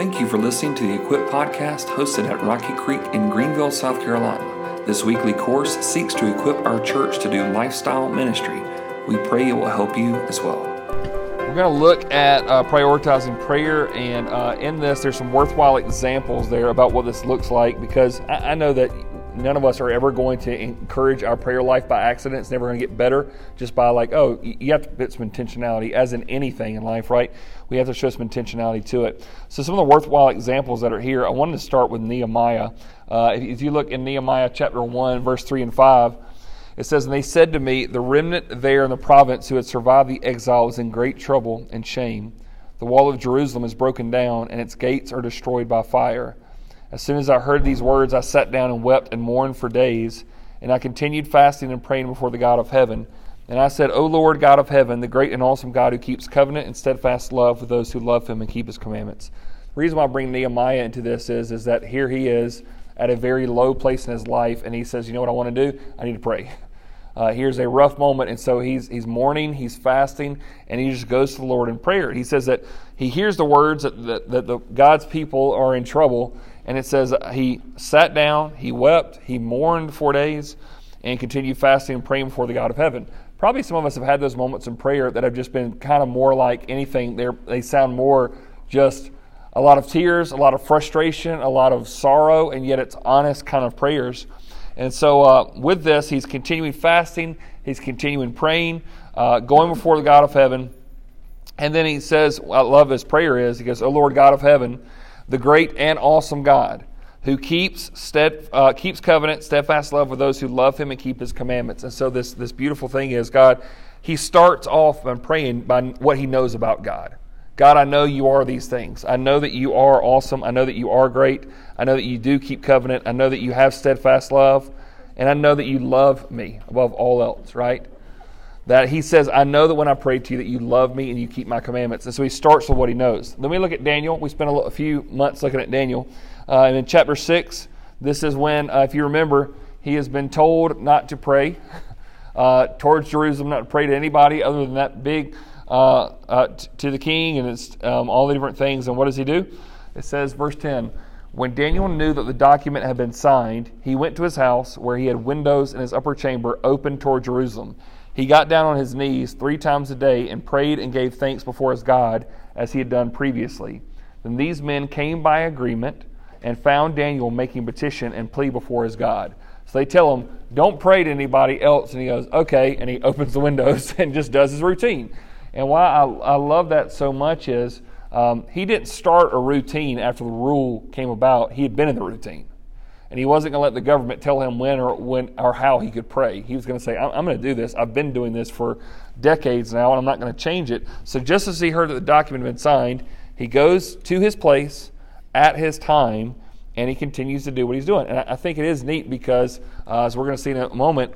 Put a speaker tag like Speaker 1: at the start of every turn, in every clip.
Speaker 1: Thank you for listening to the Equip podcast hosted at Rocky Creek in Greenville, South Carolina. This weekly course seeks to equip our church to do lifestyle ministry. We pray it will help you as well.
Speaker 2: We're going to look at uh, prioritizing prayer, and uh, in this, there's some worthwhile examples there about what this looks like because I, I know that none of us are ever going to encourage our prayer life by accident. It's never going to get better just by like, oh, you have to put some intentionality, as in anything in life, right? We have to show some intentionality to it. So some of the worthwhile examples that are here, I wanted to start with Nehemiah. Uh, if, you look in Nehemiah chapter 1, verse 3 and 5, it says, And they said to me, The remnant there in the province who had survived the exile is in great trouble and shame. The wall of Jerusalem is broken down, and its gates are destroyed by fire. As soon as I heard these words, I sat down and wept and mourned for days. And I continued fasting and praying before the God of heaven. And I said, O Lord God of heaven, the great and awesome God who keeps covenant and steadfast love with those who love him and keep his commandments. The reason why I bring Nehemiah into this is, is that here he is at a very low place in his life, and he says, You know what I want to do? I need to pray. Uh, here's a rough moment, and so he's he's mourning, he's fasting, and he just goes to the Lord in prayer. He says that he hears the words that, that, that the God's people are in trouble, and it says he sat down, he wept, he mourned for days, and continued fasting and praying before the God of heaven. Probably some of us have had those moments in prayer that have just been kind of more like anything. they they sound more just a lot of tears, a lot of frustration, a lot of sorrow, and yet it's honest kind of prayers. And so, uh, with this, he's continuing fasting, he's continuing praying, uh, going before the God of heaven. And then he says, I love his prayer is, he goes, O Lord God of heaven, the great and awesome God who keeps stead, uh, keeps covenant, steadfast love with those who love Him and keep His commandments. And so this this beautiful thing is God. He starts off by praying by what he knows about God. God, I know you are these things. I know that you are awesome. I know that you are great. I know that you do keep covenant. I know that you have steadfast love. And I know that you love me above all else, right? that he says, I know that when I pray to you that you love me and you keep my commandments. And so he starts with what he knows. Then we look at Daniel. We spent a, few months looking at Daniel. Uh, and in chapter 6, this is when, uh, if you remember, he has been told not to pray uh, towards Jerusalem, not to pray to anybody other than that big uh, uh, t- to the king and it's, um, all the different things. And what does he do? It says, verse 10 When Daniel knew that the document had been signed, he went to his house where he had windows in his upper chamber open toward Jerusalem. He got down on his knees three times a day and prayed and gave thanks before his God as he had done previously. Then these men came by agreement and found Daniel making petition and plea before his God. So they tell him, Don't pray to anybody else. And he goes, Okay. And he opens the windows and just does his routine. And why I, I love that so much is um, he didn't start a routine after the rule came about, he had been in the routine and he wasn't going to let the government tell him when or when or how he could pray. He was going to say, "I'm, I'm going to do this. I've been doing this for decades now, and I'm not going to change it." So just as he heard that the document had been signed, he goes to his place at his time, and he continues to do what he's doing. And I, I think it is neat because, uh, as we're going to see in a moment,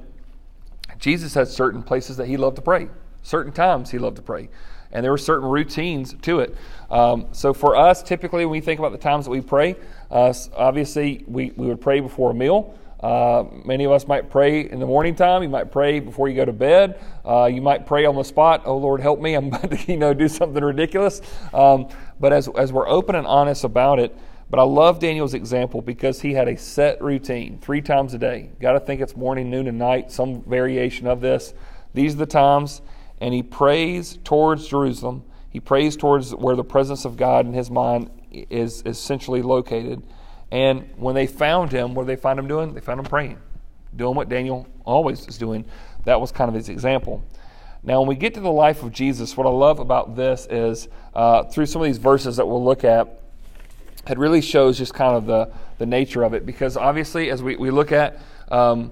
Speaker 2: Jesus had certain places that he loved to pray, certain times he loved to pray and there were certain routines to it. Um, so for us, typically when we think about the times that we pray, uh, obviously we, we would pray before a meal. Uh, many of us might pray in the morning time. You might pray before you go to bed. Uh, you might pray on the spot. Oh Lord, help me! I'm about to you know do something ridiculous. Um, but as as we're open and honest about it, but I love Daniel's example because he had a set routine three times a day. Got to think it's morning, noon, and night. Some variation of this. These are the times and he prays towards Jerusalem. He prays towards where the presence of God in his mind is essentially located. And when they found him, what did they find him doing? They found him praying, doing what Daniel always is doing. That was kind of his example. Now, when we get to the life of Jesus, what I love about this is uh, through some of these verses that we'll look at, it really shows just kind of the, the nature of it. Because obviously, as we, we look at um,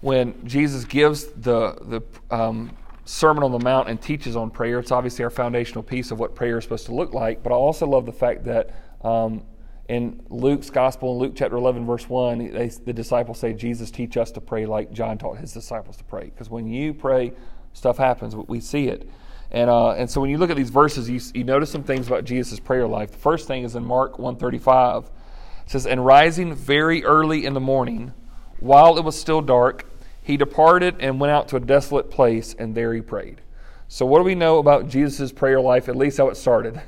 Speaker 2: when Jesus gives the, the um, Sermon on the Mount and teaches on prayer. It's obviously our foundational piece of what prayer is supposed to look like. But I also love the fact that um, in Luke's Gospel, in Luke chapter 11, verse 1, they, the disciples say, Jesus, teach us to pray like John taught his disciples to pray. Because when you pray, stuff happens. We see it. And, uh, and so when you look at these verses, you, you notice some things about Jesus' prayer life. The first thing is in Mark 135. It says, And rising very early in the morning, while it was still dark, he departed and went out to a desolate place, and there he prayed. So, what do we know about Jesus' prayer life, at least how it started?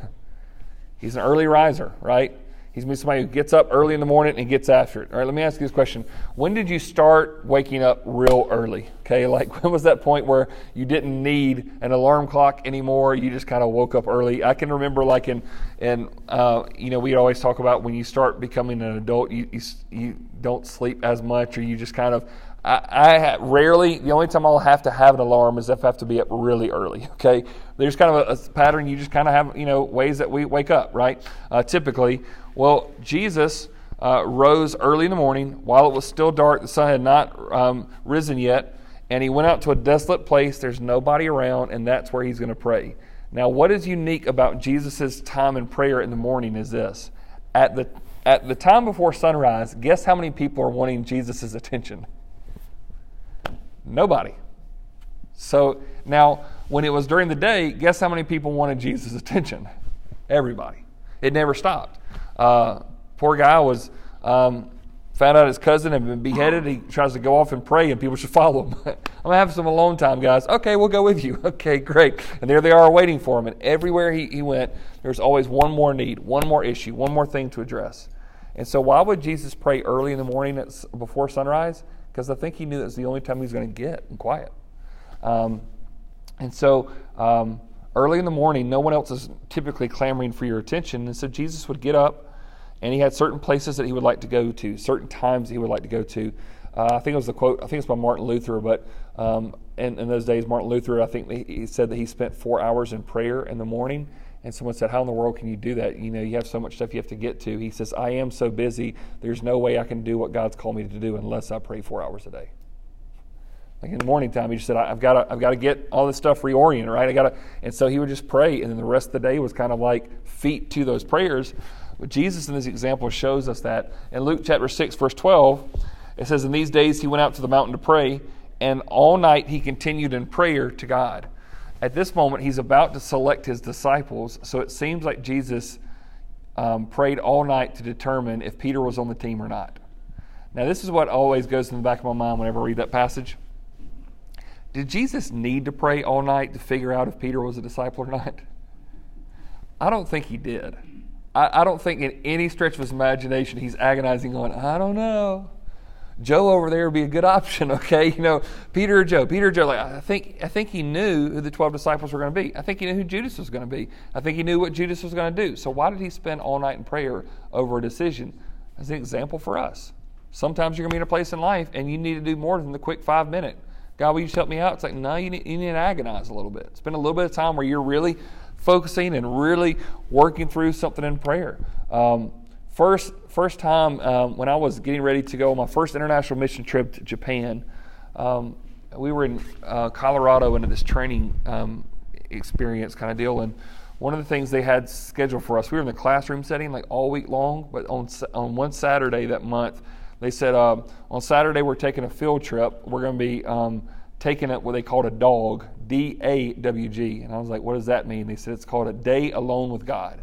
Speaker 2: He's an early riser, right? He's somebody who gets up early in the morning and gets after it. All right, let me ask you this question. When did you start waking up real early? Okay, like when was that point where you didn't need an alarm clock anymore? You just kind of woke up early. I can remember, like, in, in uh, you know, we always talk about when you start becoming an adult, you, you, you don't sleep as much or you just kind of, I, I rarely, the only time I'll have to have an alarm is if I have to be up really early, okay? There's kind of a, a pattern. You just kind of have, you know, ways that we wake up, right? Uh, typically. Well, Jesus uh, rose early in the morning while it was still dark. The sun had not um, risen yet. And he went out to a desolate place. There's nobody around, and that's where he's going to pray. Now, what is unique about Jesus' time in prayer in the morning is this. At the, at the time before sunrise, guess how many people are wanting Jesus' attention? Nobody. So now, when it was during the day, guess how many people wanted Jesus' attention? Everybody. It never stopped. Uh, poor guy was um, found out his cousin had been beheaded. He tries to go off and pray, and people should follow him. I'm gonna have some alone time, guys. Okay, we'll go with you. Okay, great. And there they are waiting for him. And everywhere he, he went, there's always one more need, one more issue, one more thing to address. And so, why would Jesus pray early in the morning before sunrise? Because I think he knew that's the only time he was going to get in quiet. Um, and so, um, early in the morning, no one else is typically clamoring for your attention. And so, Jesus would get up and he had certain places that he would like to go to, certain times he would like to go to. Uh, I think it was the quote. I think it's by Martin Luther, but um, in, in, those days, Martin Luther, I think he said that he spent four hours in prayer in the morning. And someone said, "How in the world can you do that? You know, you have so much stuff you have to get to." He says, "I am so busy. There's no way I can do what God's called me to do unless I pray four hours a day." Like in the morning time, he just said, "I've got to, I've got to get all this stuff reoriented, right? I got to." And so he would just pray, and then the rest of the day was kind of like feet to those prayers. But Jesus in this example shows us that. In Luke chapter 6, verse 12, it says, In these days he went out to the mountain to pray, and all night he continued in prayer to God. At this moment, he's about to select his disciples, so it seems like Jesus um, prayed all night to determine if Peter was on the team or not. Now, this is what always goes in the back of my mind whenever I read that passage. Did Jesus need to pray all night to figure out if Peter was a disciple or not? I don't think he did. I, I don't think in any stretch of his imagination he's agonizing on, I don't know. Joe over there would be a good option, okay? You know, Peter or Joe. Peter or Joe, like I think I think he knew who the twelve disciples were going to be. I think he knew who Judas was going to be. I think he knew what Judas was going to do. So why did he spend all night in prayer over a decision? As an example for us. Sometimes you're going to be in a place in life and you need to do more than the quick five minute. God, will you just help me out? It's like, no, you need, you need to agonize a little bit. Spend a little bit of time where you're really focusing and really working through something in prayer. Um, first, first time um, when I was getting ready to go on my first international mission trip to Japan, um, we were in uh, Colorado into this training um, experience kind of deal, and one of the things they had scheduled for us, we were in the classroom setting like all week long, but on on one Saturday that month, they said uh, on Saturday we're taking a field trip. We're going to be um, taking it what they called a dog, D A W G. And I was like, what does that mean? They said it's called a day alone with God.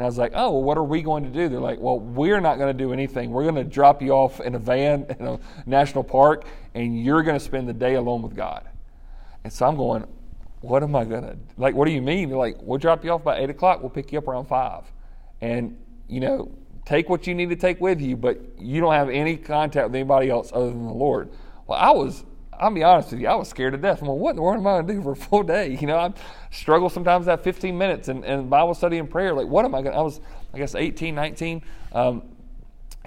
Speaker 2: And I was like, oh, well, what are we going to do? They're like, well, we're not going to do anything. We're going to drop you off in a van in a national park, and you're going to spend the day alone with God. And so I'm going, what am I going to, like, what do you mean? They're like, we'll drop you off by 8 o'clock. We'll pick you up around 5. And, you know, take what you need to take with you, but you don't have any contact with anybody else other than the Lord. Well, I was I'll be honest with you, I was scared to death. I'm like, what in the world am I going to do for a full day? You know, I struggle sometimes that 15 minutes and, and Bible study and prayer. Like, what am I going to, I was, I guess, 18, 19. Um,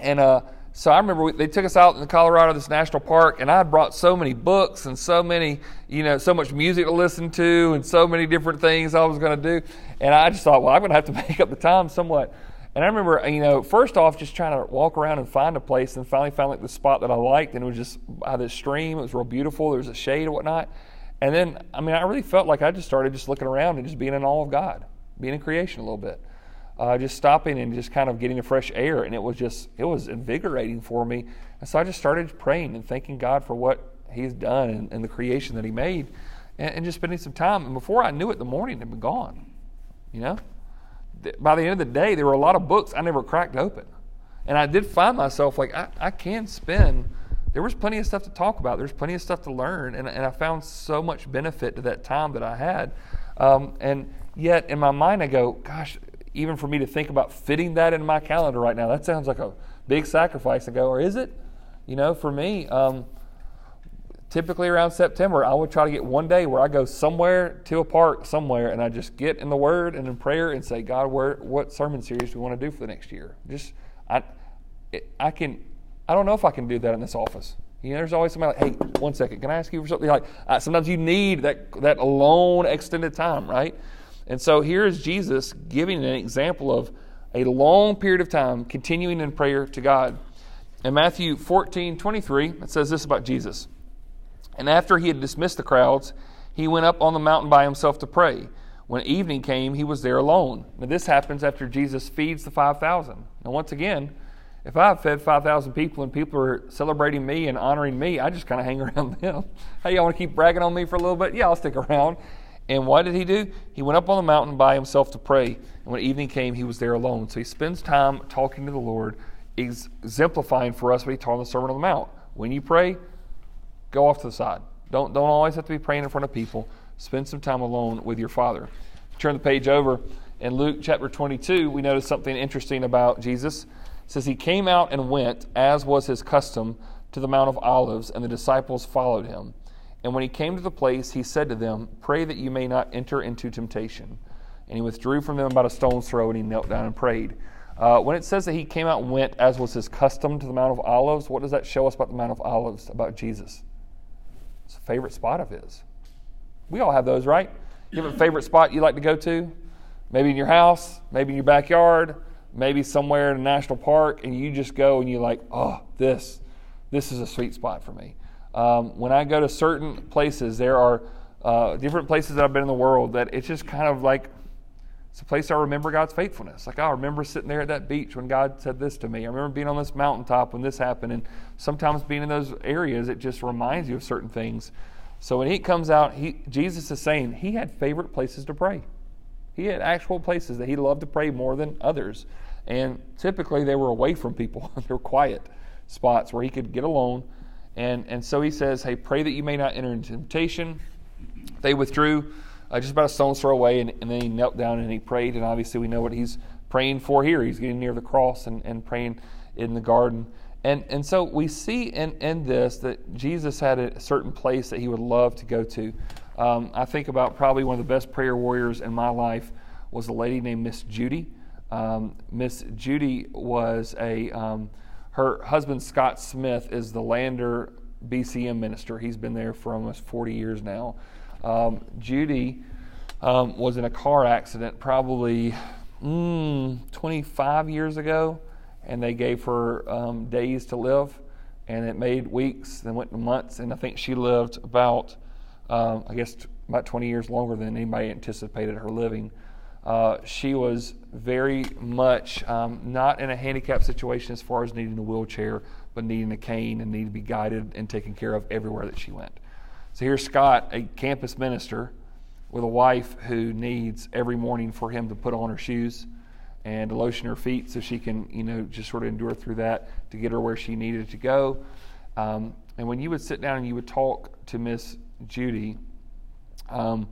Speaker 2: and uh, so I remember we, they took us out in Colorado, this national park, and I had brought so many books and so many, you know, so much music to listen to and so many different things I was going to do. And I just thought, well, I'm going to have to make up the time somewhat. And I remember, you know, first off, just trying to walk around and find a place, and finally found like the spot that I liked, and it was just by the stream. It was real beautiful. There was a shade and whatnot. And then, I mean, I really felt like I just started just looking around and just being in awe of God, being in creation a little bit, uh, just stopping and just kind of getting a fresh air. And it was just, it was invigorating for me. And so I just started praying and thanking God for what He's done and, and the creation that He made, and, and just spending some time. And before I knew it, the morning had been gone. You know by the end of the day, there were a lot of books I never cracked open. And I did find myself like, I, I can spend, there was plenty of stuff to talk about. There's plenty of stuff to learn. And, and I found so much benefit to that time that I had. Um, and yet in my mind, I go, gosh, even for me to think about fitting that in my calendar right now, that sounds like a big sacrifice to go, or is it? You know, for me, um, typically around September, I would try to get one day where I go somewhere to a park somewhere and I just get in the Word and in prayer and say, God, where, what sermon series do we want to do for the next year? Just, I, I can, I don't know if I can do that in this office. You know, there's always somebody like, hey, one second, can I ask you for something? Like, uh, sometimes you need that, that alone extended time, right? And so here is Jesus giving an example of a long period of time continuing in prayer to God. In Matthew 14, 23, it says this about Jesus. And after he had dismissed the crowds, he went up on the mountain by himself to pray. When evening came, he was there alone. Now, this happens after Jesus feeds the 5,000. Now, once again, if I've fed 5,000 people and people are celebrating me and honoring me, I just kind of hang around them. hey, y'all want to keep bragging on me for a little bit? Yeah, I'll stick around. And what did he do? He went up on the mountain by himself to pray. And when evening came, he was there alone. So he spends time talking to the Lord, exemplifying for us what he taught in the Sermon on the Mount. When you pray, go off to the side. Don't, don't always have to be praying in front of people. Spend some time alone with your Father. Turn the page over. In Luke chapter 22, we notice something interesting about Jesus. It says, He came out and went, as was his custom, to the Mount of Olives, and the disciples followed him. And when he came to the place, he said to them, Pray that you may not enter into temptation. And he withdrew from them about a stone's throw, and he knelt down and prayed. Uh, when it says that he came out and went, as was his custom, to the Mount of Olives, what does that show us about the Mount of Olives, about Jesus? It's a favorite spot of his. We all have those, right? You have a favorite spot you like to go to? Maybe in your house, maybe in your backyard, maybe somewhere in a national park, and you just go and you're like, oh, this, this is a sweet spot for me. Um, when I go to certain places, there are uh, different places that I've been in the world that it's just kind of like it's a place I remember God's faithfulness. Like, I remember sitting there at that beach when God said this to me. I remember being on this mountaintop when this happened. And sometimes being in those areas, it just reminds you of certain things. So when he comes out, he, Jesus is saying he had favorite places to pray. He had actual places that he loved to pray more than others. And typically they were away from people, they were quiet spots where he could get alone. And, and so he says, Hey, pray that you may not enter into temptation. They withdrew uh, just about a stone's throw away, and, and, then he knelt down and he prayed. And obviously, we know what he's praying for here. He's getting near the cross and, and praying in the garden. And, and so we see in, in this that Jesus had a certain place that he would love to go to. Um, I think about probably one of the best prayer warriors in my life was a lady named Miss Judy. Um, Miss Judy was a, um, her husband Scott Smith is the Lander BCM minister. He's been there for almost 40 years now. Um, Judy um, was in a car accident probably mm, 25 years ago, and they gave her um, days to live, and it made weeks, then went to months, and I think she lived about, um, I guess, about 20 years longer than anybody anticipated her living. Uh, she was very much um, not in a handicapped situation as far as needing a wheelchair, but needing a cane and needing to be guided and taken care of everywhere that she went. So here's Scott, a campus minister, with a wife who needs every morning for him to put on her shoes and to lotion her feet so she can, you know, just sort of endure through that to get her where she needed to go. Um, and when you would sit down and you would talk to Miss Judy, um,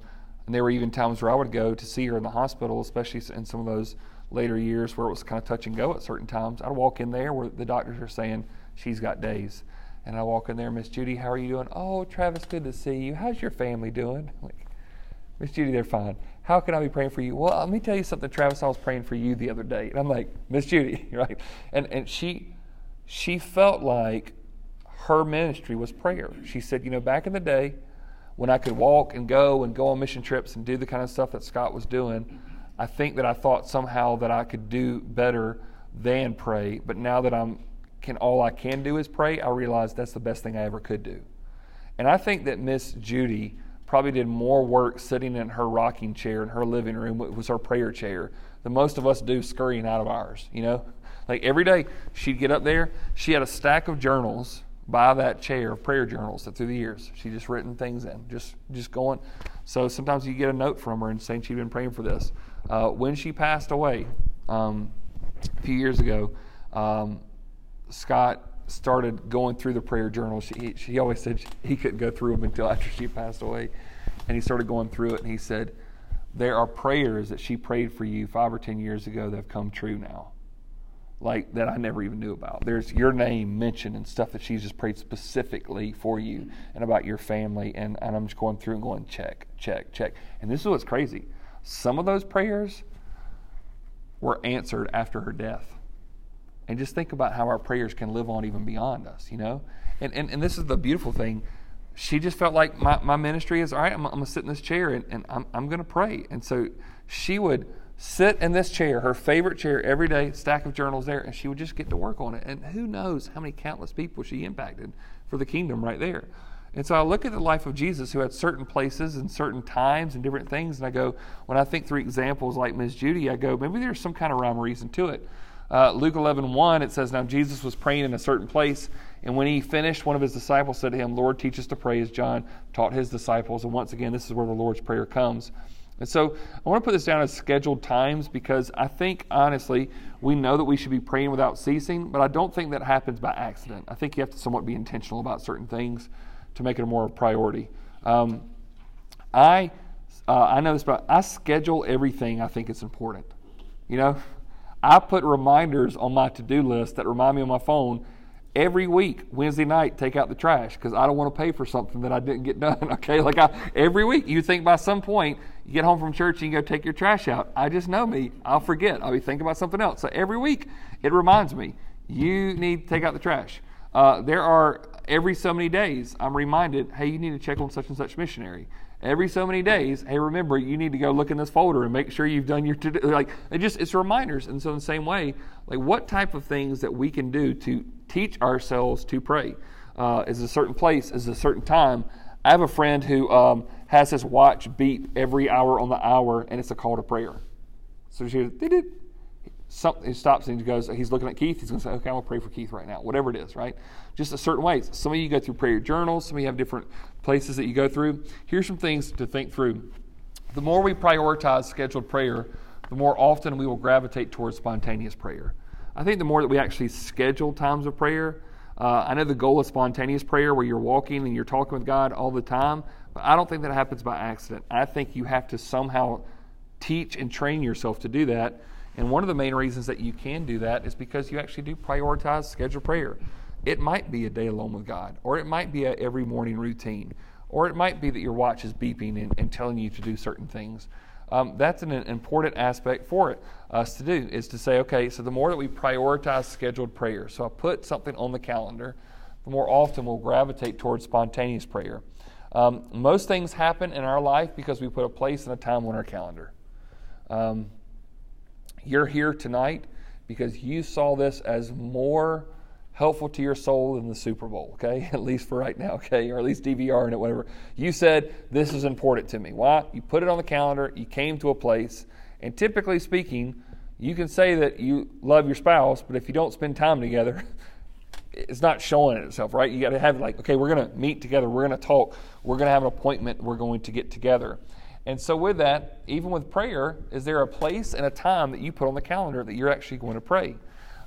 Speaker 2: and there were even times where I would go to see her in the hospital, especially in some of those later years where it was kind of touch and go at certain times. I'd walk in there where the doctors are saying she's got days. And I walk in there, Miss Judy, how are you doing? Oh, Travis, good to see you. How's your family doing? like, Miss Judy, they're fine. How can I be praying for you? Well, let me tell you something, Travis. I was praying for you the other day. And I'm like, Miss Judy, right? And and she she felt like her ministry was prayer. She said, you know, back in the day when I could walk and go and go on mission trips and do the kind of stuff that Scott was doing, I think that I thought somehow that I could do better than pray. But now that I'm can all I can do is pray, I realized that's the best thing I ever could do. And I think that Miss Judy probably did more work sitting in her rocking chair in her living room, it was her prayer chair, than most of us do scurrying out of ours, you know? Like every day she'd get up there, she had a stack of journals by that chair prayer journals that through the years she just written things in, just just going. So sometimes you get a note from her and saying she'd been praying for this. Uh, when she passed away um, a few years ago, um, Scott started going through the prayer journals. She, she always said he couldn't go through them until after she passed away. And he started going through it and he said, there are prayers that she prayed for you five or ten years ago that have come true now like that I never even knew about. There's your name mentioned and stuff that she's just prayed specifically for you and about your family. And, and I'm just going through and going, check, check, check. And this is what's crazy. Some of those prayers were answered after her death. And just think about how our prayers can live on even beyond us, you know? And, and, and this is the beautiful thing. She just felt like my, my ministry is all right, I'm, I'm going to sit in this chair and, and I'm, I'm going to pray. And so she would sit in this chair, her favorite chair, every day, stack of journals there, and she would just get to work on it. And who knows how many countless people she impacted for the kingdom right there. And so I look at the life of Jesus who had certain places and certain times and different things, and I go, when I think through examples like Miss Judy, I go, maybe there's some kind of rhyme or reason to it. Uh, Luke 11, 1, it says, Now Jesus was praying in a certain place, and when he finished, one of his disciples said to him, Lord, teach us to pray as John taught his disciples. And once again, this is where the Lord's Prayer comes. And so I want to put this down as scheduled times because I think, honestly, we know that we should be praying without ceasing, but I don't think that happens by accident. I think you have to somewhat be intentional about certain things to make it a more priority. Um, I, uh, I know this, but I schedule everything I think is important. You know, I put reminders on my to do list that remind me on my phone every week wednesday night take out the trash because i don't want to pay for something that i didn't get done okay? Like I, every week you think by some point you get home from church and you go take your trash out. I just know me. I'll forget. I'll be thinking about something else. So every week it reminds me you need to take out the trash. Uh, there are every so many days i'm reminded hey you need to check on such and such missionary every so many days, hey, remember, you need to go look in this folder and make sure you've done your to do. Like, it just, it's reminders. And so, in the same way, like, what type of things that we can do to teach ourselves to pray? Uh, is a certain place, is a certain time. I have a friend who um, has his watch beep every hour on the hour, and it's a call to prayer. So she did it something stops and he goes, he's looking at Keith, he's going to say, okay, I'm going to pray for Keith right now, whatever it is, right? Just a certain ways. Some of you go through prayer journals, some of you have different places that you go through. Here's some things to think through. The more we prioritize scheduled prayer, the more often we will gravitate towards spontaneous prayer. I think the more that we actually schedule times of prayer, uh, I know the goal of spontaneous prayer where you're walking and you're talking with God all the time, but I don't think that happens by accident. I think you have to somehow teach and train yourself to do that and one of the main reasons that you can do that is because you actually do prioritize scheduled prayer. It might be a day alone with God, or it might be a every morning routine, or it might be that your watch is beeping and, and telling you to do certain things. Um, that's an important aspect for it, us to do, is to say, okay, so the more that we prioritize scheduled prayer, so I put something on the calendar, the more often we'll gravitate towards spontaneous prayer. Um, most things happen in our life because we put a place and a time on our calendar. Um, you're here tonight because you saw this as more helpful to your soul than the Super Bowl, okay? At least for right now, okay? Or at least DVR and it, whatever. You said, This is important to me. Why? You put it on the calendar, you came to a place, and typically speaking, you can say that you love your spouse, but if you don't spend time together, it's not showing itself, right? You got to have like, okay, we're going to meet together, we're going to talk, we're going to have an appointment, we're going to get together. And so, with that, even with prayer, is there a place and a time that you put on the calendar that you're actually going to pray?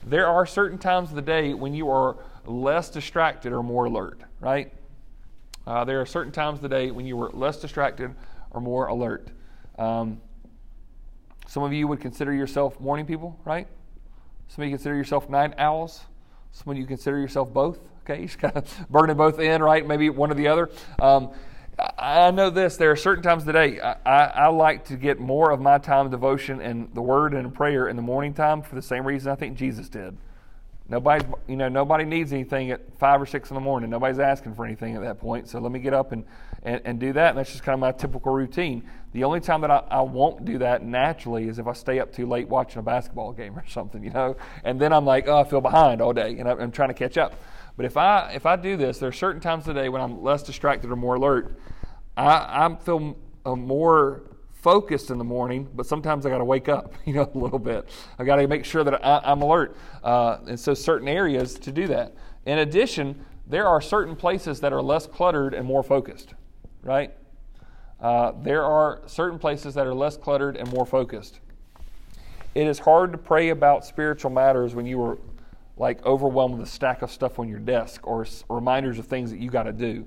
Speaker 2: There are certain times of the day when you are less distracted or more alert, right? Uh, there are certain times of the day when you are less distracted or more alert. Um, some of you would consider yourself morning people, right? Some of you consider yourself night owls. Some of you consider yourself both. Okay, you just kind of burning both in, right? Maybe one or the other. Um, I know this. There are certain times of the day I, I, I, like to get more of my time devotion and the Word and prayer in the morning time for the same reason I think Jesus did. Nobody, you know, nobody needs anything at five or six in the morning. Nobody's asking for anything at that point. So let me get up and, and, and do that. And that's just kind of my typical routine. The only time that I, I won't do that naturally is if I stay up too late watching a basketball game or something, you know. And then I'm like, oh, I feel behind all day, and I'm trying to catch up. But if I if I do this, there are certain times of the day when I'm less distracted or more alert. I, I feel uh, more focused in the morning, but sometimes I got to wake up, you know, a little bit. I got to make sure that I, am alert, uh, and so certain areas to do that. In addition, there are certain places that are less cluttered and more focused, right? Uh, there are certain places that are less cluttered and more focused. It is hard to pray about spiritual matters when you are like overwhelmed with a stack of stuff on your desk or reminders of things that you got to do.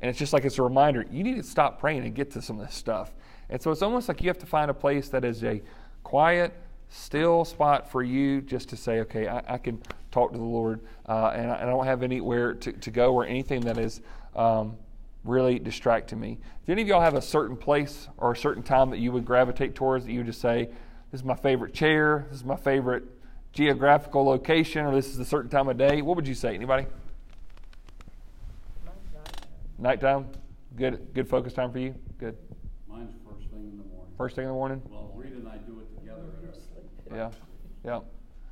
Speaker 2: And it's just like it's a reminder you need to stop praying and get to some of this stuff. And so it's almost like you have to find a place that is a quiet, still spot for you just to say, okay, I, I can talk to the Lord, uh, and, I, and, I, don't have anywhere to, to go or anything that is um, really distracting me. Do any of y'all have a certain place or a certain time that you would gravitate towards that you would just say, this is my favorite chair, this is my favorite geographical location, or this is a certain time of day? What would you say? Anybody? Nighttime. Good, good focus time for you. Good.
Speaker 3: Mine's first thing in the morning.
Speaker 2: First thing in the morning.
Speaker 3: Well, Rita and I do it together.
Speaker 2: Yeah. Yeah.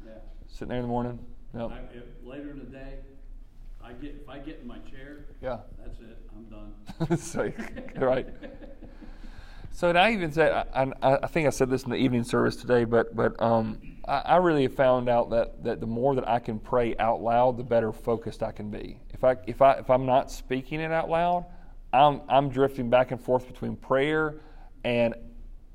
Speaker 3: Yeah.
Speaker 2: Sitting there in the morning. Yep.
Speaker 3: I, if, later in the day, I get if I get in my chair.
Speaker 2: Yeah.
Speaker 3: That's it. I'm done.
Speaker 2: so, right. So and I even said, I, I, I, think I said this in the evening service today, but but um, I, I, really have found out that, that the more that I can pray out loud, the better focused I can be. If I if I if I'm not speaking it out loud, I'm I'm drifting back and forth between prayer and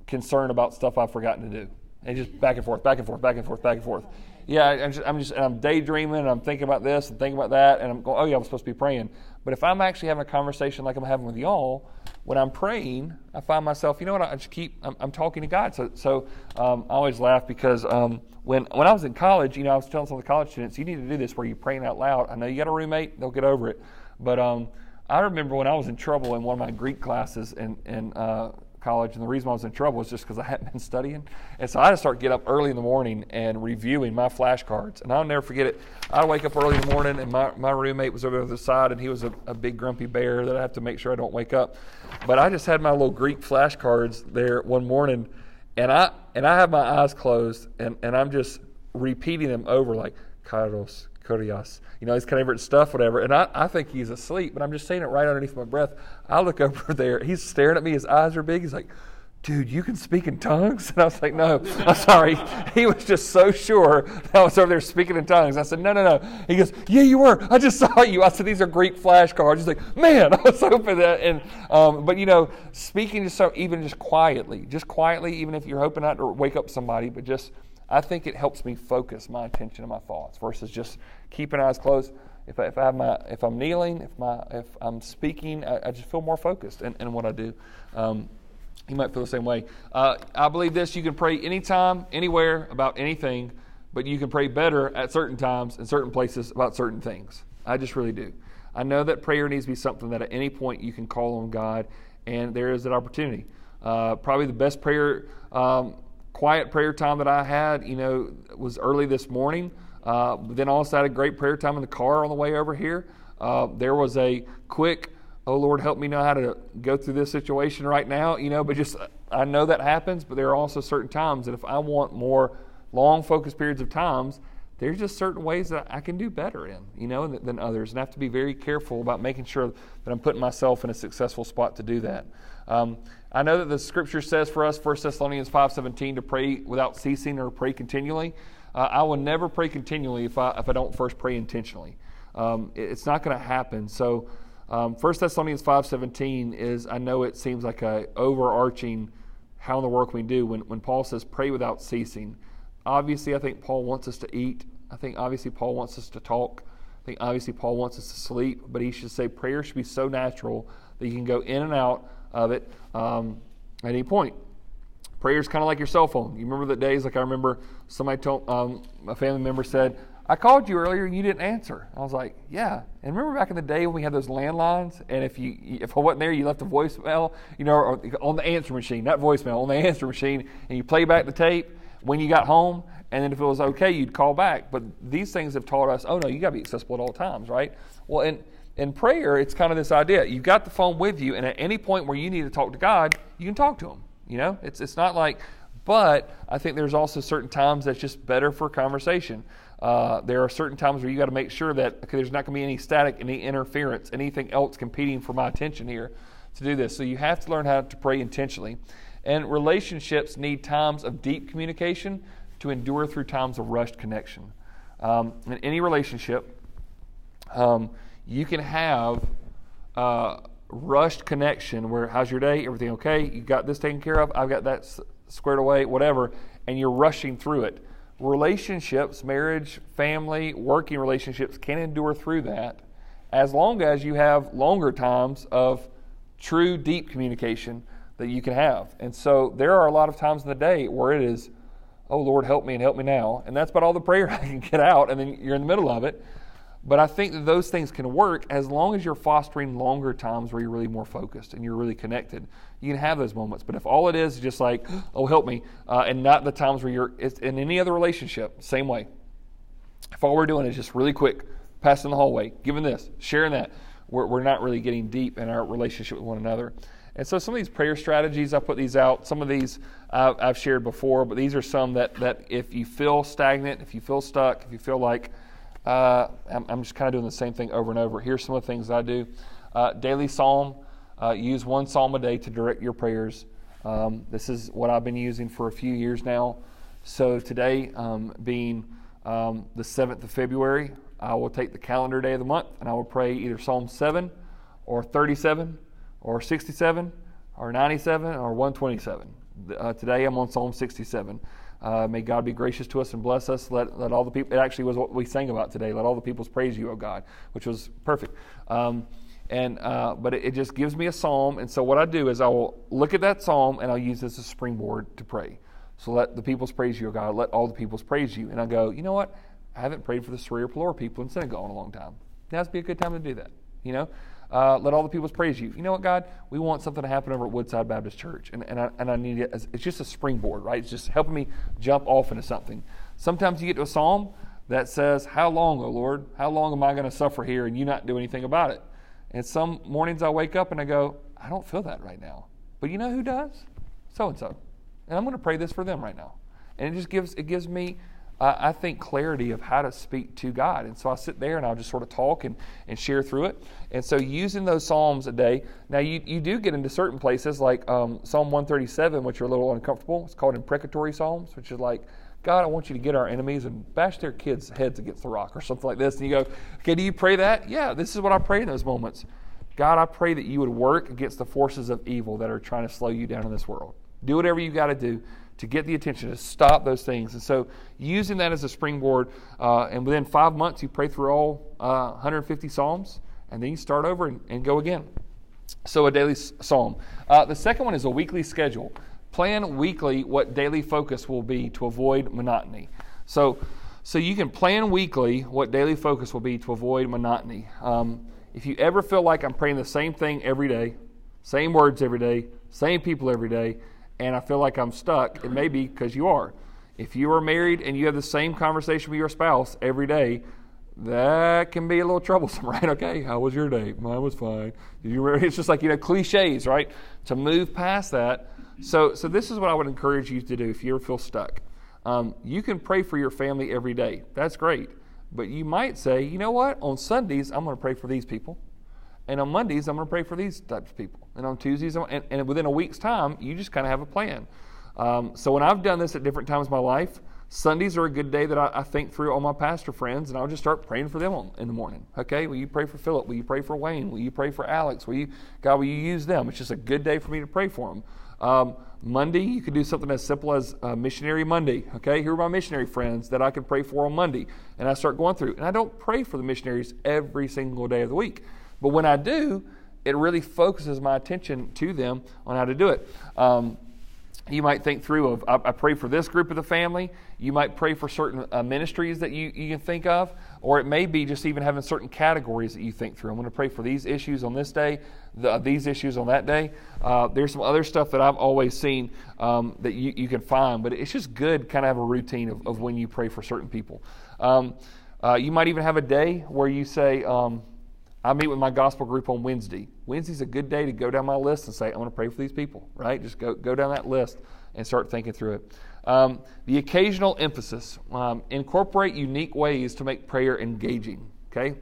Speaker 2: concern about stuff I've forgotten to do, and just back and forth, back and forth, back and forth, back and forth. Yeah, I'm just, I'm just I'm daydreaming, and I'm thinking about this and thinking about that, and I'm going, oh yeah, I'm supposed to be praying. But if I'm actually having a conversation like I'm having with y'all, when I'm praying, I find myself, you know what, I just keep, I'm, I'm talking to God. So, so um, I always laugh because um, when, when I was in college, you know, I was telling some of the college students, you need to do this where you're praying out loud. I know you got a roommate, they'll get over it. But um, I remember when I was in trouble in one of my Greek classes and, in uh, college, and the reason I was in trouble was just because I hadn't been studying. And so I had to start get up early in the morning and reviewing my flashcards. And I'll never forget it. I'd wake up early in the morning, and my, my roommate was over the side, and he was a, a big grumpy bear that I have to make sure I don't wake up. But I just had my little Greek flashcards there one morning, and I and I have my eyes closed, and, and I'm just repeating them over like kairos, kurios, you know, his favorite stuff, whatever. And I, I think he's asleep, but I'm just saying it right underneath my breath. I look over there, he's staring at me, his eyes are big. He's like, dude, you can speak in tongues? And I was like, no, I'm sorry. He was just so sure that I was over there speaking in tongues. I said, no, no, no. He goes, yeah, you were. I just saw you. I said, these are Greek flashcards. He's like, man, I was hoping that. And, um, but you know, speaking just so, even just quietly, just quietly, even if you're hoping not to wake up somebody, but just, I think it helps me focus my attention and my thoughts versus just keeping eyes closed. If, I, if, I have my, if I'm kneeling, if, my, if I'm speaking, I, I just feel more focused in, in what I do. Um, you might feel the same way. Uh, I believe this you can pray anytime, anywhere about anything, but you can pray better at certain times in certain places about certain things. I just really do. I know that prayer needs to be something that at any point you can call on God, and there is that opportunity. Uh, probably the best prayer um, quiet prayer time that I had, you know, was early this morning. Uh, then also had a great prayer time in the car on the way over here. Uh, there was a quick, oh Lord, help me know how to go through this situation right now, you know, but just, I know that happens, but there are also certain times that if I want more long focused periods of times, there's just certain ways that I can do better in, you know, than, than, others. And I have to be very careful about making sure that I'm putting myself in a successful spot to do that. Um, I know that the scripture says for us, 1 Thessalonians 5.17, to pray without ceasing or pray continually. Uh, I will never pray continually if I, if I don't first pray intentionally. Um, it, it's not going to happen. So um, 1 Thessalonians 5.17 is, I know it seems like a overarching how in the world can we do when, when Paul says pray without ceasing obviously, I think Paul wants us to eat. I think obviously Paul wants us to talk. Think obviously Paul wants us to sleep, but he should say prayer should be so natural that you can go in and out of it um, at any point. Prayer is kind of like your cell phone. You remember the days, like I remember somebody told, um, a family member said, I called you earlier and you didn't answer. I was like, yeah. And remember back in the day when we had those landlines, and if you if I wasn't there, you left a voicemail, you know, on the answer machine, not voicemail, on the answer machine, and you play back the tape when you got home, and then if it was okay, you'd call back. But these things have taught us, oh no, you got to be accessible at all times, right? Well, in in prayer, it's kind of this idea: you've got the phone with you, and at any point where you need to talk to God, you can talk to Him. You know, it's it's not like. But I think there's also certain times that's just better for conversation. Uh, there are certain times where you got to make sure that okay, there's not going to be any static, any interference, anything else competing for my attention here to do this. So you have to learn how to pray intentionally. And relationships need times of deep communication to endure through times of rushed connection. Um, in any relationship, um, you can have uh, rushed connection where, how's your day? Everything okay? You got this taken care of? I've got that s- squared away, whatever, and you're rushing through it. Relationships, marriage, family, working relationships can endure through that as long as you have longer times of true, deep communication that you can have. And so there are a lot of times in the day where it is, oh Lord, help me and help me now. And that's about all the prayer I can get out, and then you're in the middle of it. But I think that those things can work as long as you're fostering longer times where you're really more focused and you're really connected. You can have those moments. But if all it is just like, oh, help me, uh, and not the times where you're in any other relationship, same way. If all we're doing is just really quick, passing the hallway, giving this, sharing that, we're, we're not really getting deep in our relationship with one another. And so some of these prayer strategies, I put these out. Some of these I've shared before, but these are some that, that if you feel stagnant, if you feel stuck, if you feel like uh, I'm, I'm, just kind of doing the same thing over and over. Here's some of the things I do uh, daily psalm, uh, use one psalm a day to direct your prayers. Um, this is what I've been using for a few years now. So today, um, being um, the 7th of February, I will take the calendar day of the month and I will pray either Psalm 7 or 37 or 67 or 97 or 127. Uh, today I'm on Psalm 67. Uh, may God be gracious to us and bless us. Let, let all the people, it actually was what we sang about today. Let all the peoples praise you, O God, which was perfect. Um, and uh, but it, it, just gives me a psalm, and so what I do is I will look at that psalm and I'll use this as a springboard to pray. So let the peoples praise you, O God. Let all the peoples praise you. And I go, you know what? I haven't prayed for the Syria Pelor people in Senegal in a long time. Now's be a good time to do that. You know, uh, let all the peoples praise you. You know what, God? We want something to happen over at Woodside Baptist Church, and, and, I, and I need it. As, it's just a springboard, right? It's just helping me jump off into something. Sometimes you get to a psalm that says, How long, O Lord? How long am I going to suffer here and you not do anything about it? And some mornings I wake up and I go, I don't feel that right now. But you know who does? So and so. And I'm going to pray this for them right now. And it just gives it gives me uh, I think, clarity of how to speak to God. And so I sit there and I'll just sort of talk and, and share through it. And so using those Psalms a day, now you, you do get into certain places like um, Psalm 137, which are a little uncomfortable. It's called imprecatory Psalms, which is like, God, I want you to get our enemies and bash their kids' heads against the rock or something like this. And you go, okay, do you pray that? Yeah, this is what I pray in those moments. God, I pray that you would work against the forces of evil that are trying to slow you down in this world. Do whatever you got to do to get the attention, to stop those things. And so, using that as a springboard, uh, and within five months, you pray through all uh, 150 Psalms, and then you start over and, and go again. So, a daily psalm. Uh, the second one is a weekly schedule. Plan weekly what daily focus will be to avoid monotony. So, so you can plan weekly what daily focus will be to avoid monotony. Um, if you ever feel like I'm praying the same thing every day, same words every day, same people every day, and I feel like I'm stuck, it may be because you are. If you are married and you have the same conversation with your spouse every day, that can be a little troublesome, right? Okay, how was your day? Mine was fine. Did you? It's just like you know cliches, right? To move past that. So, so this is what I would encourage you to do if you ever feel stuck. Um, you can pray for your family every day. That's great, but you might say, you know what? On Sundays, I'm going to pray for these people. And on Mondays, I'm going to pray for these types of people. And on Tuesdays, and, and within a week's time, you just kind of have a plan. Um, so when I've done this at different times in my life, Sundays are a good day that I, I, think through all my pastor friends, and I'll just start praying for them in the morning. Okay, will you pray for Philip? Will you pray for Wayne? Will you pray for Alex? Will you, God, will you use them? It's just a good day for me to pray for them. Um, Monday, you could do something as simple as uh, Missionary Monday. Okay, here are my missionary friends that I can pray for on Monday, and I start going through. And I don't pray for the missionaries every single day of the week. But when I do, it really focuses my attention to them on how to do it. Um, you might think through of I, I, pray for this group of the family. You might pray for certain uh, ministries that you, you can think of, or it may be just even having certain categories that you think through. I'm going to pray for these issues on this day, the, these issues on that day. Uh, there's some other stuff that I've always seen um, that you, you can find, but it's just good kind of have a routine of, of when you pray for certain people. Um, uh, you might even have a day where you say, um, I meet with my gospel group on Wednesday. Wednesday's a good day to go down my list and say, I'm going to pray for these people, right? Just go, go down that list and start thinking through it. Um, the occasional emphasis um, incorporate unique ways to make prayer engaging, okay?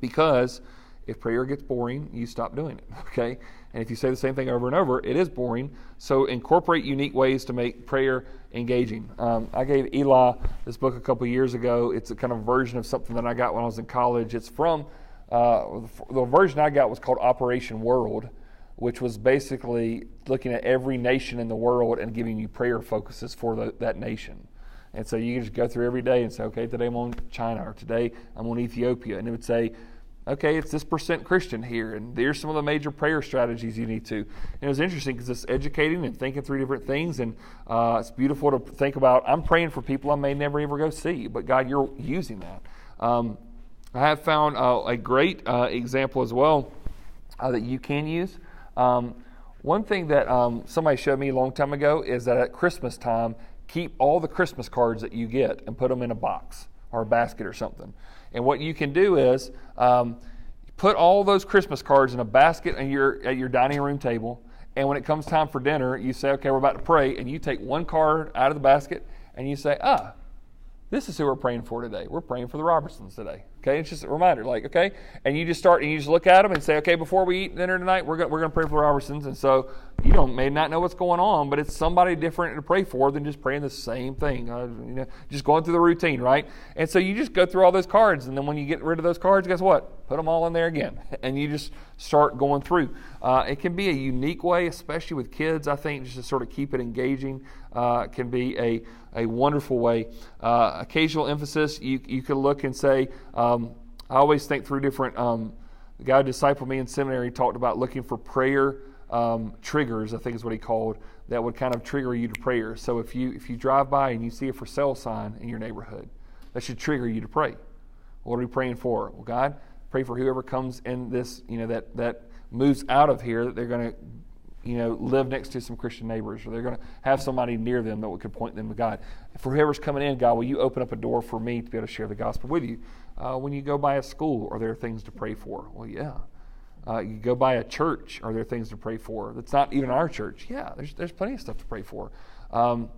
Speaker 2: Because if prayer gets boring, you stop doing it, okay? And if you say the same thing over and over, it is boring. So incorporate unique ways to make prayer engaging. Um, I gave Eli this book a couple years ago. It's a kind of version of something that I got when I was in college. It's from uh, the version I got was called Operation World, which was basically looking at every nation in the world and giving you prayer focuses for the, that nation. And so you just go through every day and say, okay, today I'm on China, or today I'm on Ethiopia. And it would say, Okay, it's this percent Christian here, and there's some of the major prayer strategies you need to. And it was interesting because it's educating and thinking through different things, and uh, it's beautiful to think about. I'm praying for people I may never ever go see, but God, you're using that. Um, I have found uh, a great uh, example as well uh, that you can use. Um, one thing that um, somebody showed me a long time ago is that at Christmas time, keep all the Christmas cards that you get and put them in a box or a basket or something. And what you can do is um, put all those Christmas cards in a basket at your, at your dining room table. And when it comes time for dinner, you say, okay, we're about to pray. And you take one card out of the basket and you say, ah, this is who we're praying for today. We're praying for the Robertsons today. Okay, it's just a reminder, like, okay, and you just start and you just look at them and say, okay, before we eat dinner tonight, we're going we're gonna pray for the Robertsons. And so you don't may not know what's going on, but it's somebody different to pray for than just praying the same thing. Uh, you know, just going through the routine, right? And so you just go through all those cards, and then when you get rid of those cards, guess what? Put them all in there again, and you just start going through. Uh, it can be a unique way, especially with kids. I think just to sort of keep it engaging uh, can be a a wonderful way. Uh, occasional emphasis, you you could look and say. Um, I always think through different. Um, the guy who discipled me in seminary talked about looking for prayer um, triggers. I think is what he called that would kind of trigger you to prayer. So if you if you drive by and you see a for sale sign in your neighborhood, that should trigger you to pray. What are we praying for? Well, God, pray for whoever comes in this. You know that that moves out of here that they're going to you know, live next to some Christian neighbors, or they're going to have somebody near them that could point them to God. For whoever's coming in, God, will you open up a door for me to be able to share the gospel with you? Uh, when you go by a school, are there things to pray for? Well, yeah. Uh, you go by a church, are there things to pray for? That's not even our church. Yeah, there's, there's plenty of stuff to pray for. Um,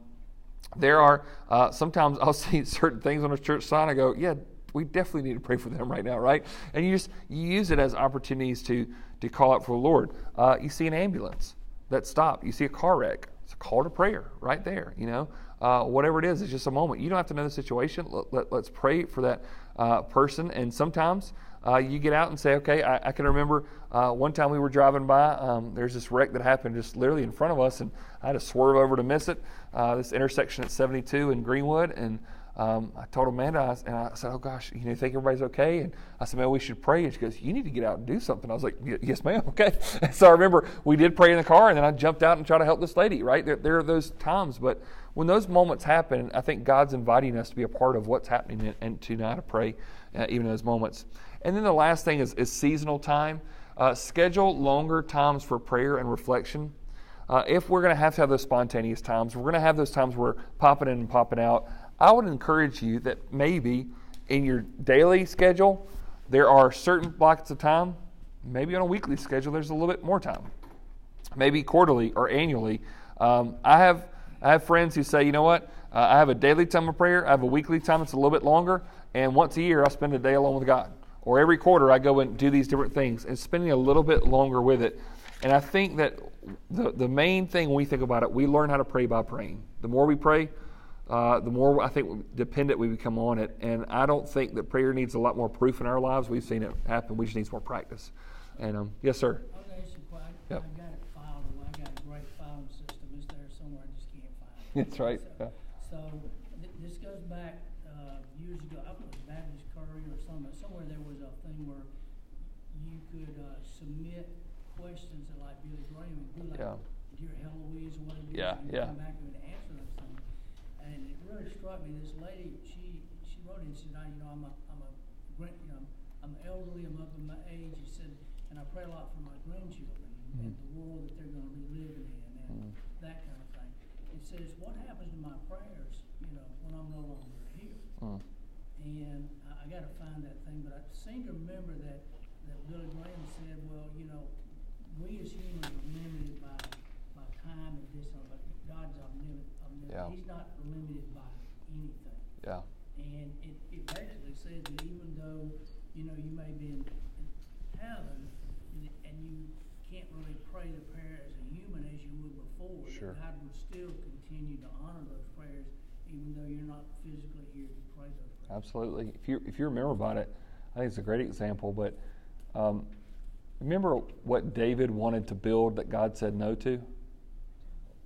Speaker 2: there are, uh, sometimes I'll see certain things on a church sign, I go, yeah, we definitely need to pray for them right now, right? And you just you use it as opportunities to to call out for the Lord. Uh, you see an ambulance that stopped. You see a car wreck. It's a call to prayer right there. You know, uh, whatever it is, it's just a moment. You don't have to know the situation. Let, us let, pray for that uh, person. And sometimes uh, you get out and say, okay, I, I can remember uh, one time we were driving by. Um, there's this wreck that happened just literally in front of us, and I had to swerve over to miss it. Uh, this intersection at 72 in Greenwood, and um, I told Amanda, I, and I said, "Oh gosh, you know, think everybody's okay?" And I said, "Man, we should pray." And she goes, "You need to get out and do something." I was like, "Yes, ma'am." Okay. And so I remember we did pray in the car, and then I jumped out and tried to help this lady. Right there, there are those times, but when those moments happen, I think God's inviting us to be a part of what's happening and, and to know how to pray, uh, even in those moments. And then the last thing is, is seasonal time. Uh, schedule longer times for prayer and reflection. Uh, if we're going to have to have those spontaneous times, we're going to have those times where popping in and popping out. I would encourage you that maybe in your daily schedule, there are certain blocks of time. Maybe on a weekly schedule, there's a little bit more time. Maybe quarterly or annually. Um, I have I have friends who say, you know what? Uh, I have a daily time of prayer. I have a weekly time that's a little bit longer, and once a year I spend a day alone with God. Or every quarter I go and do these different things, and spending a little bit longer with it. And I think that the, the main thing when we think about it, we learn how to pray by praying. The more we pray, uh, the more I think dependent we become on it. And I don't think that prayer needs a lot more proof in our lives. We've seen it happen. We just need more practice. And um, yes, sir.
Speaker 4: Yep. I got it filed. I got a great filing system. It's there somewhere. I just can't find it.
Speaker 2: That's right.
Speaker 4: So, so th- this goes back uh, years ago. I was Baptist Courier or somewhere. Somewhere there was a thing where you could uh, submit questions that like Billy Graham and do like
Speaker 2: yeah.
Speaker 4: Dear Heloise or whatever.
Speaker 2: Yeah, yeah.
Speaker 4: Come back and answer those things. And it really struck me. This lady, she she wrote in and said, you know, I'm a I'm a you know I'm elderly. I'm up in my age. She said, and I pray a lot for my grandchildren mm-hmm. and the world that they're going to be living in and mm-hmm. that kind of thing. It says, what happens to my prayers, you know, when I'm no longer here? Mm-hmm. And I, I got to find that thing, but I seem to remember that that Billy Graham said, well, you know, we as humans are limited by by time and distance, but God's omnipotent. Yeah. He's not limited by anything.
Speaker 2: Yeah.
Speaker 4: And it, it basically says that even though you know you may be in, in heaven and you can't really pray the prayer as a human as you would before,
Speaker 2: sure.
Speaker 4: God would still continue to honor those prayers even though you're not physically here to pray those prayers.
Speaker 2: Absolutely. If you if you remember about it, I think it's a great example. But um, remember what David wanted to build that God said no to.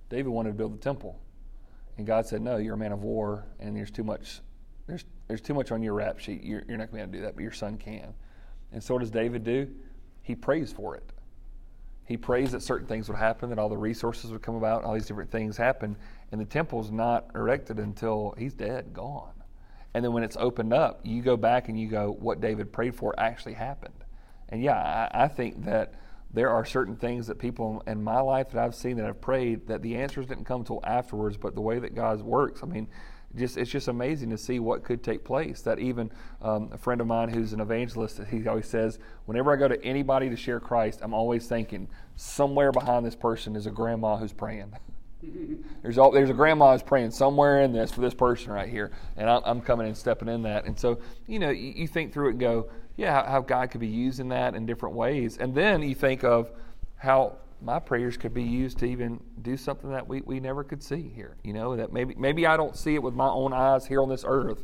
Speaker 2: David wanted to build the temple, and God said, "No, you're a man of war, and there's too much. There's there's too much on your rap sheet. You're, you're not going to be able to do that, but your son can." And so what does David do? He prays for it. He prays that certain things would happen, that all the resources would come about, all these different things happen, and the temple's not erected until he's dead, gone. And then when it's opened up, you go back and you go, what David prayed for actually happened. And yeah, I, I think that there are certain things that people in my life that I've seen that I've prayed that the answers didn't come till afterwards, but the way that God works, I mean, just it's just amazing to see what could take place. That even um, a friend of mine who's an evangelist, he always says, whenever I go to anybody to share Christ, I'm always thinking somewhere behind this person is a grandma who's praying. there's all, there's a grandma who's praying somewhere in this for this person right here, and I'm, I'm coming and stepping in that. And so you know you, you think through it and go, yeah, how, how God could be used in that in different ways, and then you think of how my prayers could be used to even do something that we, we never could see here. You know, that maybe maybe I don't see it with my own eyes here on this earth,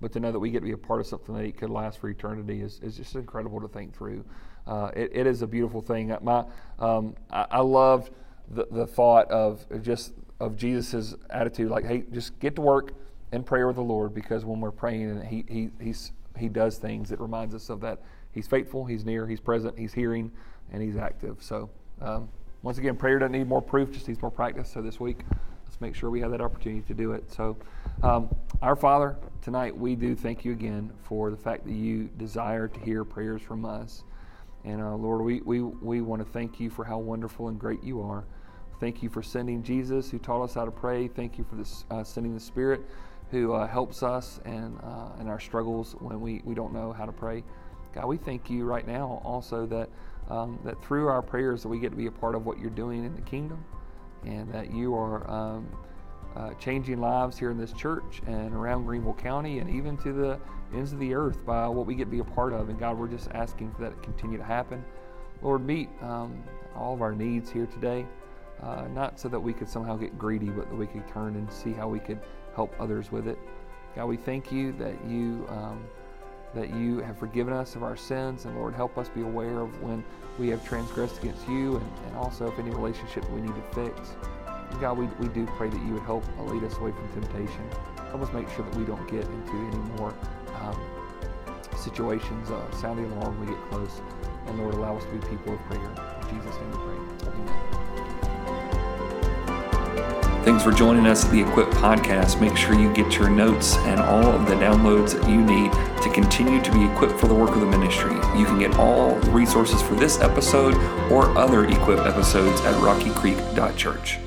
Speaker 2: but to know that we get to be a part of something that could last for eternity is, is just incredible to think through. Uh, it, it is a beautiful thing. My, um, I, I loved the, the thought of just of Jesus's attitude, like, hey, just get to work and pray with the Lord, because when we're praying and he, he, he's, he does things, that reminds us of that. He's faithful, he's near, he's present, he's hearing, and he's active. So, um, once again, prayer doesn't need more proof, just needs more practice. So this week, let's make sure we have that opportunity to do it. So, um, our Father, tonight we do thank you again for the fact that you desire to hear prayers from us. And uh, Lord, we, we, we want to thank you for how wonderful and great you are. Thank you for sending Jesus who taught us how to pray. Thank you for this, uh, sending the Spirit who uh, helps us and uh, in our struggles when we, we don't know how to pray. God, we thank you right now also that um, that through our prayers that we get to be a part of what you're doing in the kingdom and that you are um, uh, changing lives here in this church and around Greenville County and even to the ends of the earth by what we get to be a part of. And God, we're just asking for that to continue to happen. Lord, meet um, all of our needs here today, uh, not so that we could somehow get greedy, but that we could turn and see how we could help others with it. God, we thank you that you um, that you have forgiven us of our sins. And Lord, help us be aware of when we have transgressed against you and, and also if any relationship we need to fix. And God, we, we do pray that you would help lead us away from temptation. Help us make sure that we don't get into any more um, situations uh, the alarm when we get close. And Lord, allow us to be people of prayer. In Jesus' name we pray. Amen.
Speaker 1: Thanks for joining us at the Equip Podcast. Make sure you get your notes and all of the downloads that you need to continue to be equipped for the work of the ministry. You can get all the resources for this episode or other Equip episodes at rockycreek.church.